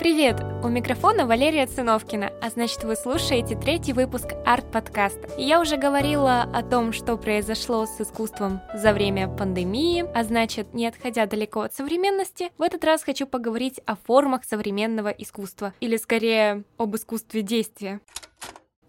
Привет! У микрофона Валерия Циновкина, а значит вы слушаете третий выпуск арт-подкаста. Я уже говорила о том, что произошло с искусством за время пандемии, а значит, не отходя далеко от современности, в этот раз хочу поговорить о формах современного искусства, или скорее об искусстве действия.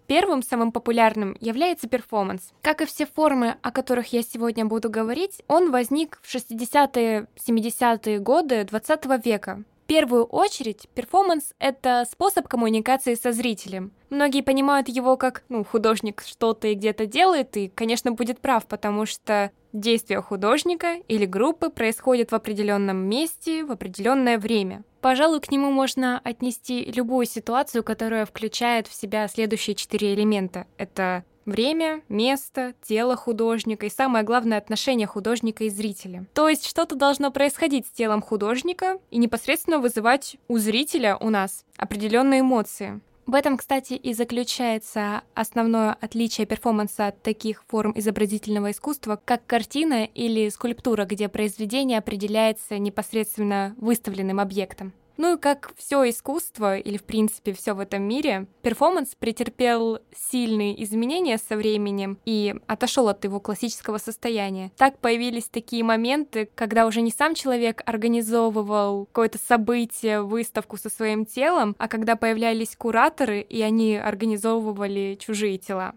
Первым, самым популярным является перформанс. Как и все формы, о которых я сегодня буду говорить, он возник в 60-е, 70-е годы 20 века первую очередь перформанс — это способ коммуникации со зрителем. Многие понимают его как, ну, художник что-то и где-то делает, и, конечно, будет прав, потому что действие художника или группы происходит в определенном месте в определенное время. Пожалуй, к нему можно отнести любую ситуацию, которая включает в себя следующие четыре элемента. Это Время, место, тело художника и самое главное отношение художника и зрителя. То есть что-то должно происходить с телом художника и непосредственно вызывать у зрителя у нас определенные эмоции. В этом, кстати, и заключается основное отличие перформанса от таких форм изобразительного искусства, как картина или скульптура, где произведение определяется непосредственно выставленным объектом. Ну и как все искусство, или в принципе все в этом мире, перформанс претерпел сильные изменения со временем и отошел от его классического состояния. Так появились такие моменты, когда уже не сам человек организовывал какое-то событие, выставку со своим телом, а когда появлялись кураторы, и они организовывали чужие тела.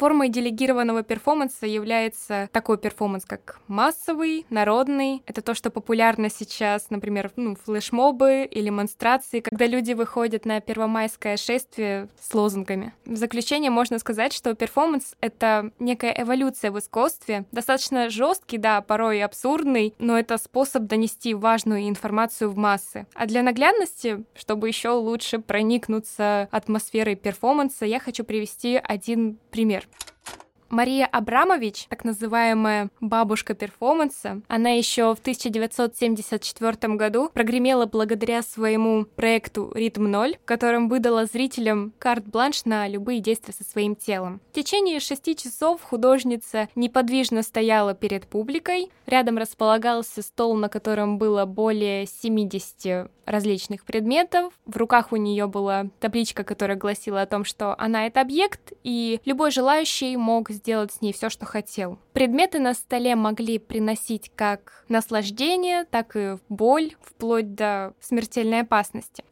Формой делегированного перформанса является такой перформанс, как массовый, народный. Это то, что популярно сейчас, например, ну, флешмобы или монстрации, когда люди выходят на первомайское шествие с лозунгами. В заключение можно сказать, что перформанс — это некая эволюция в искусстве, достаточно жесткий, да, порой абсурдный, но это способ донести важную информацию в массы. А для наглядности, чтобы еще лучше проникнуться атмосферой перформанса, я хочу привести один пример. Мария Абрамович, так называемая бабушка перформанса, она еще в 1974 году прогремела благодаря своему проекту «Ритм 0», в котором выдала зрителям карт-бланш на любые действия со своим телом. В течение шести часов художница неподвижно стояла перед публикой, рядом располагался стол, на котором было более 70 различных предметов. В руках у нее была табличка, которая гласила о том, что она это объект, и любой желающий мог сделать с ней все, что хотел. Предметы на столе могли приносить как наслаждение, так и боль, вплоть до смертельной опасности.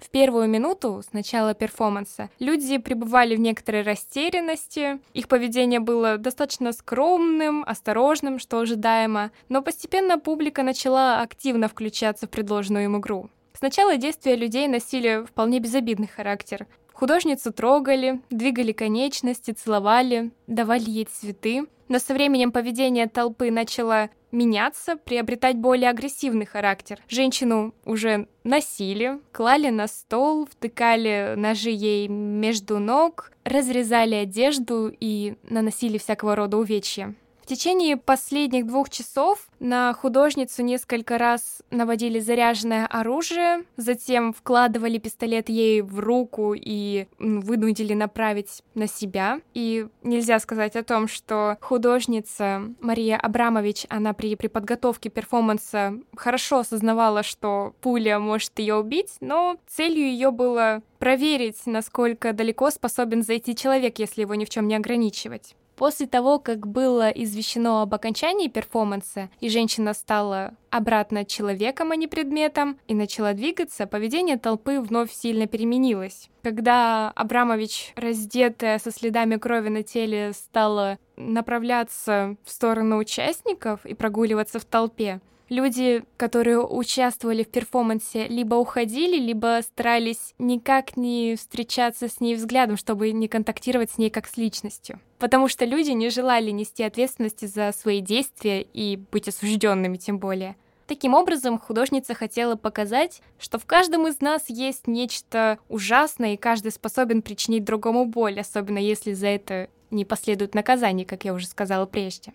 В первую минуту с начала перформанса люди пребывали в некоторой растерянности, их поведение было достаточно скромным, осторожным, что ожидаемо, но постепенно публика начала активно включаться в предложенную им игру. Сначала действия людей носили вполне безобидный характер. Художницу трогали, двигали конечности, целовали, давали ей цветы. Но со временем поведение толпы начало меняться, приобретать более агрессивный характер. Женщину уже носили, клали на стол, втыкали ножи ей между ног, разрезали одежду и наносили всякого рода увечья течение последних двух часов на художницу несколько раз наводили заряженное оружие, затем вкладывали пистолет ей в руку и вынудили направить на себя. И нельзя сказать о том, что художница Мария Абрамович, она при, при подготовке перформанса хорошо осознавала, что пуля может ее убить, но целью ее было проверить, насколько далеко способен зайти человек, если его ни в чем не ограничивать. После того, как было извещено об окончании перформанса, и женщина стала обратно человеком, а не предметом, и начала двигаться, поведение толпы вновь сильно переменилось. Когда Абрамович, раздетая со следами крови на теле, стала направляться в сторону участников и прогуливаться в толпе, люди, которые участвовали в перформансе, либо уходили, либо старались никак не встречаться с ней взглядом, чтобы не контактировать с ней как с личностью. Потому что люди не желали нести ответственности за свои действия и быть осужденными тем более. Таким образом, художница хотела показать, что в каждом из нас есть нечто ужасное, и каждый способен причинить другому боль, особенно если за это не последует наказание, как я уже сказала прежде.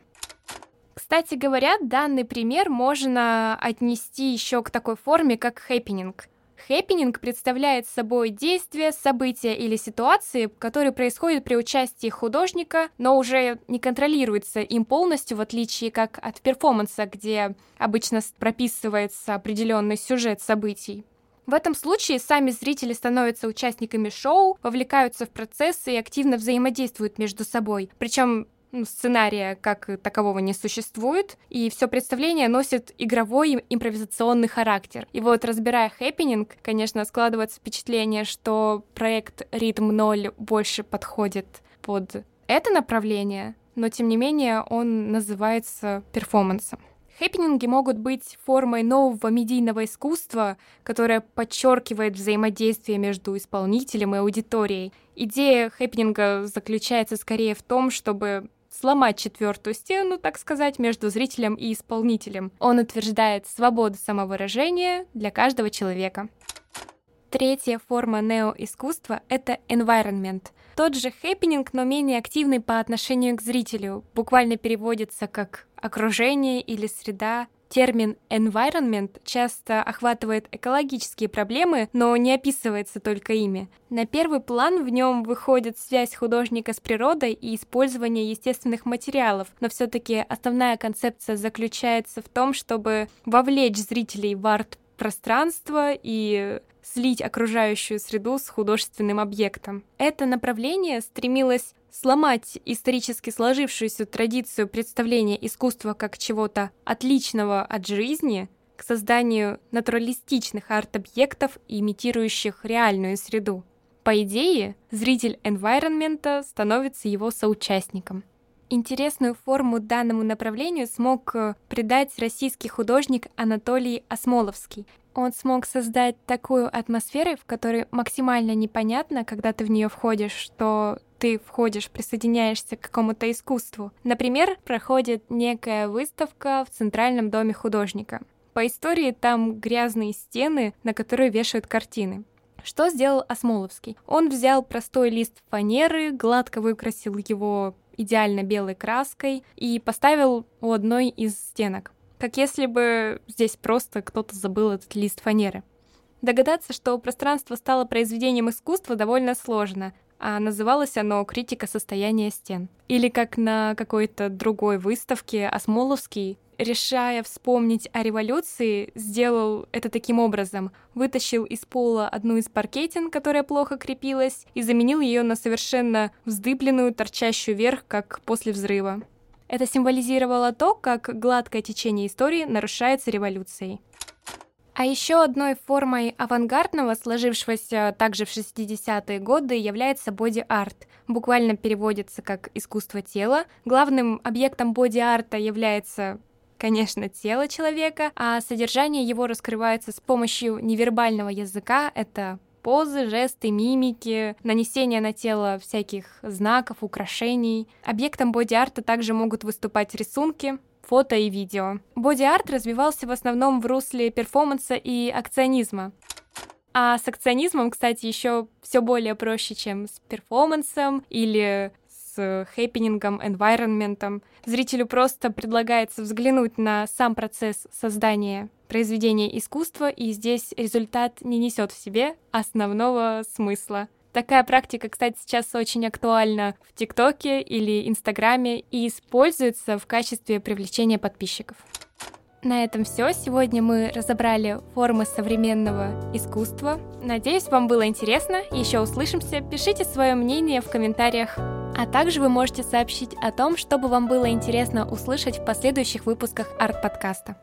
Кстати говоря, данный пример можно отнести еще к такой форме, как хэппенинг. Хэппенинг представляет собой действие, события или ситуации, которые происходят при участии художника, но уже не контролируется им полностью, в отличие как от перформанса, где обычно прописывается определенный сюжет событий. В этом случае сами зрители становятся участниками шоу, вовлекаются в процессы и активно взаимодействуют между собой. Причем сценария как такового не существует, и все представление носит игровой импровизационный характер. И вот разбирая хэппенинг, конечно, складывается впечатление, что проект Ритм 0 больше подходит под это направление, но тем не менее он называется перформансом. Хэппенинги могут быть формой нового медийного искусства, которое подчеркивает взаимодействие между исполнителем и аудиторией. Идея хэппенинга заключается скорее в том, чтобы сломать четвертую стену, так сказать, между зрителем и исполнителем. Он утверждает свободу самовыражения для каждого человека. Третья форма неоискусства — это environment. Тот же хэппенинг, но менее активный по отношению к зрителю. Буквально переводится как окружение или среда, Термин environment часто охватывает экологические проблемы, но не описывается только ими. На первый план в нем выходит связь художника с природой и использование естественных материалов, но все-таки основная концепция заключается в том, чтобы вовлечь зрителей в арт-пространство и слить окружающую среду с художественным объектом. Это направление стремилось сломать исторически сложившуюся традицию представления искусства как чего-то отличного от жизни к созданию натуралистичных арт-объектов, имитирующих реальную среду. По идее, зритель environment становится его соучастником. Интересную форму данному направлению смог э, придать российский художник Анатолий Осмоловский. Он смог создать такую атмосферу, в которой максимально непонятно, когда ты в нее входишь, что ты входишь, присоединяешься к какому-то искусству. Например, проходит некая выставка в Центральном доме художника. По истории там грязные стены, на которые вешают картины. Что сделал Осмоловский? Он взял простой лист фанеры, гладко выкрасил его идеально белой краской и поставил у одной из стенок. Как если бы здесь просто кто-то забыл этот лист фанеры. Догадаться, что пространство стало произведением искусства, довольно сложно а называлось оно «Критика состояния стен». Или как на какой-то другой выставке Осмоловский, решая вспомнить о революции, сделал это таким образом. Вытащил из пола одну из паркетин, которая плохо крепилась, и заменил ее на совершенно вздыбленную, торчащую вверх, как после взрыва. Это символизировало то, как гладкое течение истории нарушается революцией. А еще одной формой авангардного, сложившегося также в 60-е годы, является боди-арт. Буквально переводится как «искусство тела». Главным объектом боди-арта является конечно, тело человека, а содержание его раскрывается с помощью невербального языка. Это позы, жесты, мимики, нанесение на тело всяких знаков, украшений. Объектом боди-арта также могут выступать рисунки, фото и видео. Боди-арт развивался в основном в русле перформанса и акционизма. А с акционизмом, кстати, еще все более проще, чем с перформансом или с хэппинингом, environment. Зрителю просто предлагается взглянуть на сам процесс создания произведения искусства, и здесь результат не несет в себе основного смысла. Такая практика, кстати, сейчас очень актуальна в ТикТоке или Инстаграме и используется в качестве привлечения подписчиков. На этом все. Сегодня мы разобрали формы современного искусства. Надеюсь, вам было интересно. Еще услышимся. Пишите свое мнение в комментариях. А также вы можете сообщить о том, что бы вам было интересно услышать в последующих выпусках арт-подкаста.